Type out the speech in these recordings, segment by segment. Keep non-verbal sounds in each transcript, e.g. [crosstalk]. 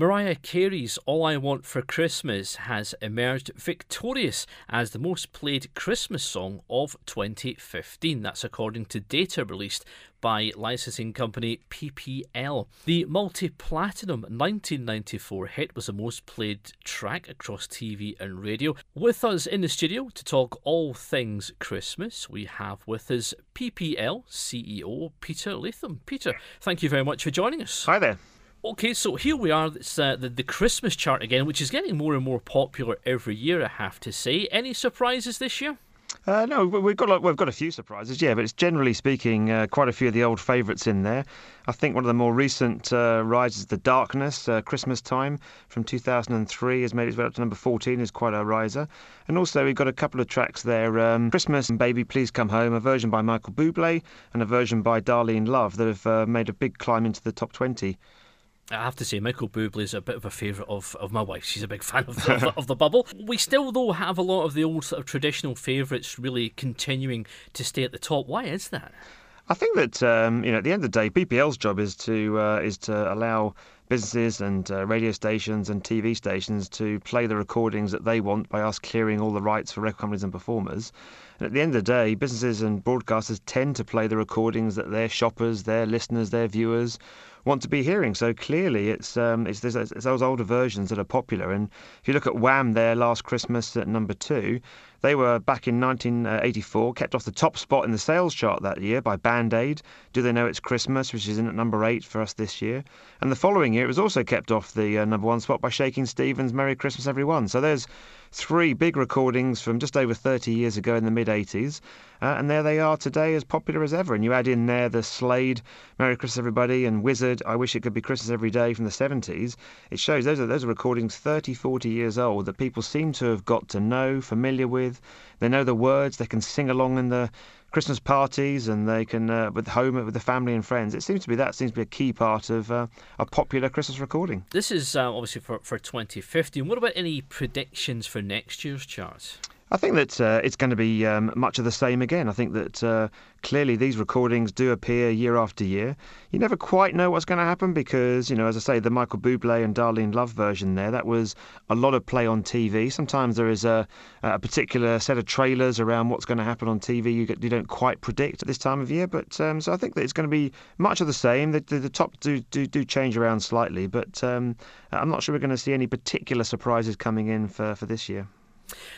Mariah Carey's All I Want for Christmas has emerged victorious as the most played Christmas song of 2015. That's according to data released by licensing company PPL. The multi platinum 1994 hit was the most played track across TV and radio. With us in the studio to talk all things Christmas, we have with us PPL CEO Peter Leathem. Peter, thank you very much for joining us. Hi there. Okay, so here we are. It's uh, the, the Christmas chart again, which is getting more and more popular every year, I have to say. Any surprises this year? Uh, no, we've got like, we've got a few surprises, yeah, but it's generally speaking uh, quite a few of the old favourites in there. I think one of the more recent uh, rises, The Darkness, uh, Christmas Time from 2003, has made its way up to number 14, is quite a riser. And also we've got a couple of tracks there, um, Christmas and Baby Please Come Home, a version by Michael Bublé and a version by Darlene Love that have uh, made a big climb into the top 20. I have to say, Michael Bublé is a bit of a favourite of, of my wife. She's a big fan of the, of, [laughs] the, of the bubble. We still, though, have a lot of the old sort of traditional favourites really continuing to stay at the top. Why is that? I think that um, you know at the end of the day, PPL's job is to uh, is to allow businesses and uh, radio stations and TV stations to play the recordings that they want by us clearing all the rights for record companies and performers. And at the end of the day, businesses and broadcasters tend to play the recordings that their shoppers, their listeners, their viewers want to be hearing. So clearly, it's um, it's, it's, those older versions that are popular. And if you look at Wham, there last Christmas at number two, they were back in 1984, kept off the top spot in the sales chart that year by Band Aid. Do They Know It's Christmas, which is in at number eight for us this year. And the following year, it was also kept off the uh, number one spot by Shakin' Stevens' Merry Christmas Everyone. So there's three big recordings from just over 30 years ago in the mid 80s, uh, and there they are today as popular as ever. And you add in there the Slade, Merry Christmas Everybody, and Wizzard, I Wish It Could Be Christmas Every Day from the 70s. It shows those are, those are recordings 30, 40 years old that people seem to have got to know, familiar with. They know the words, they can sing along in the Christmas parties and they can uh, with home with the family and friends. It seems to be that seems to be a key part of uh, a popular Christmas recording. This is uh, obviously for for 2015. What about any predictions for next year's charts? I think that uh, it's going to be um, much of the same again. I think that uh, clearly these recordings do appear year after year. You never quite know what's going to happen because, you know, as I say, the Michael Bublé and Darlene Love version there, that was a lot of play on TV. Sometimes there is a, a particular set of trailers around what's going to happen on TV you, you don't quite predict at this time of year. But um, so I think that it's going to be much of the same. The, the, the top do, do, do change around slightly, but um, I'm not sure we're going to see any particular surprises coming in for, for this year.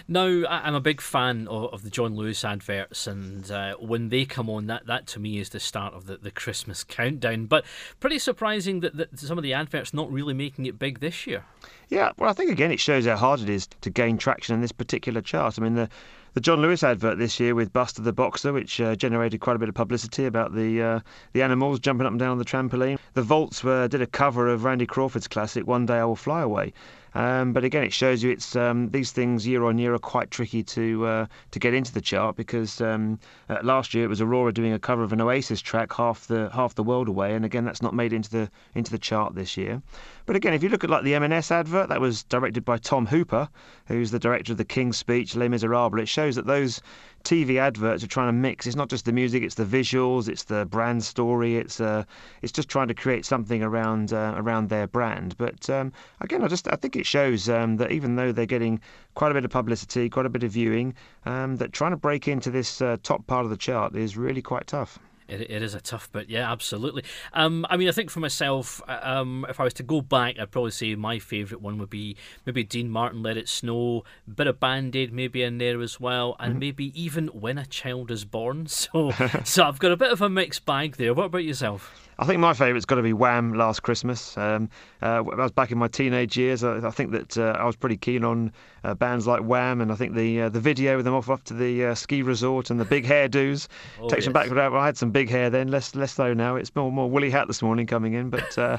Now, I'm a big fan of, of the John Lewis adverts, and uh, when they come on, that, that to me is the start of the, the Christmas countdown. But pretty surprising that, that some of the adverts not really making it big this year. Yeah, well, I think again it shows how hard it is to gain traction in this particular chart. I mean, the the John Lewis advert this year with Buster the Boxer, which uh, generated quite a bit of publicity about the uh, the animals jumping up and down on the trampoline. The Vaults were, did a cover of Randy Crawford's classic "One Day I Will Fly Away." Um, but again, it shows you it's um, these things year on year are quite tricky to uh, to get into the chart because um, uh, last year it was Aurora doing a cover of an Oasis track half the half the world away, and again that's not made into the into the chart this year. But again, if you look at like the M&S advert that was directed by Tom Hooper, who's the director of The King's Speech, Les Miserables, it shows that those TV adverts are trying to mix. It's not just the music; it's the visuals, it's the brand story. It's uh, it's just trying to create something around uh, around their brand. But um, again, I just I think it shows um, that even though they're getting quite a bit of publicity, quite a bit of viewing, um, that trying to break into this uh, top part of the chart is really quite tough. It, it is a tough bit, yeah, absolutely. Um, I mean, I think for myself, uh, um, if I was to go back, I'd probably say my favourite one would be maybe Dean Martin, Let It Snow, bit of Band Aid maybe in there as well, and mm-hmm. maybe even When a Child is Born. [laughs] So, [laughs] so I've got a bit of a mixed bag there. What about yourself? I think my favourite's got to be Wham! Last Christmas. Um, uh, I was back in my teenage years. I, I think that uh, I was pretty keen on uh, bands like Wham! and I think the uh, the video with them off off to the uh, ski resort and the big hairdos oh, takes yes. them back. Well, I had some big hair then, less less so now. It's more more woolly hat this morning coming in, but uh,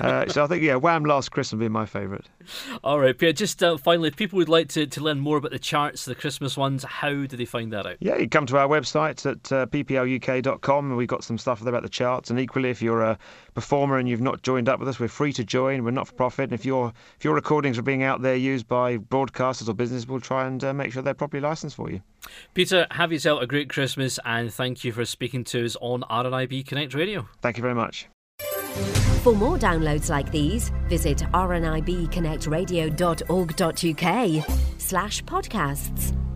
[laughs] so I think yeah, Wham! Last Christmas would be my favourite. All right, Pierre. Just finally, if people would like to, to learn more about the charts, the Christmas ones, how do they find that out? Yeah, you come to our website at uh, ppluk.com and we've got some stuff there about the charts. And equally, if If you're a performer and you've not joined up with us, we're free to join. We're not for profit. And if your if your recordings are being out there used by broadcasters or businesses, we'll try and uh, make sure they're properly licensed for you. Peter, have yourself a great Christmas and thank you for speaking to us on RNIB Connect Radio. Thank you very much. For more downloads like these, visit rnibconnectradio.org.uk slash podcasts.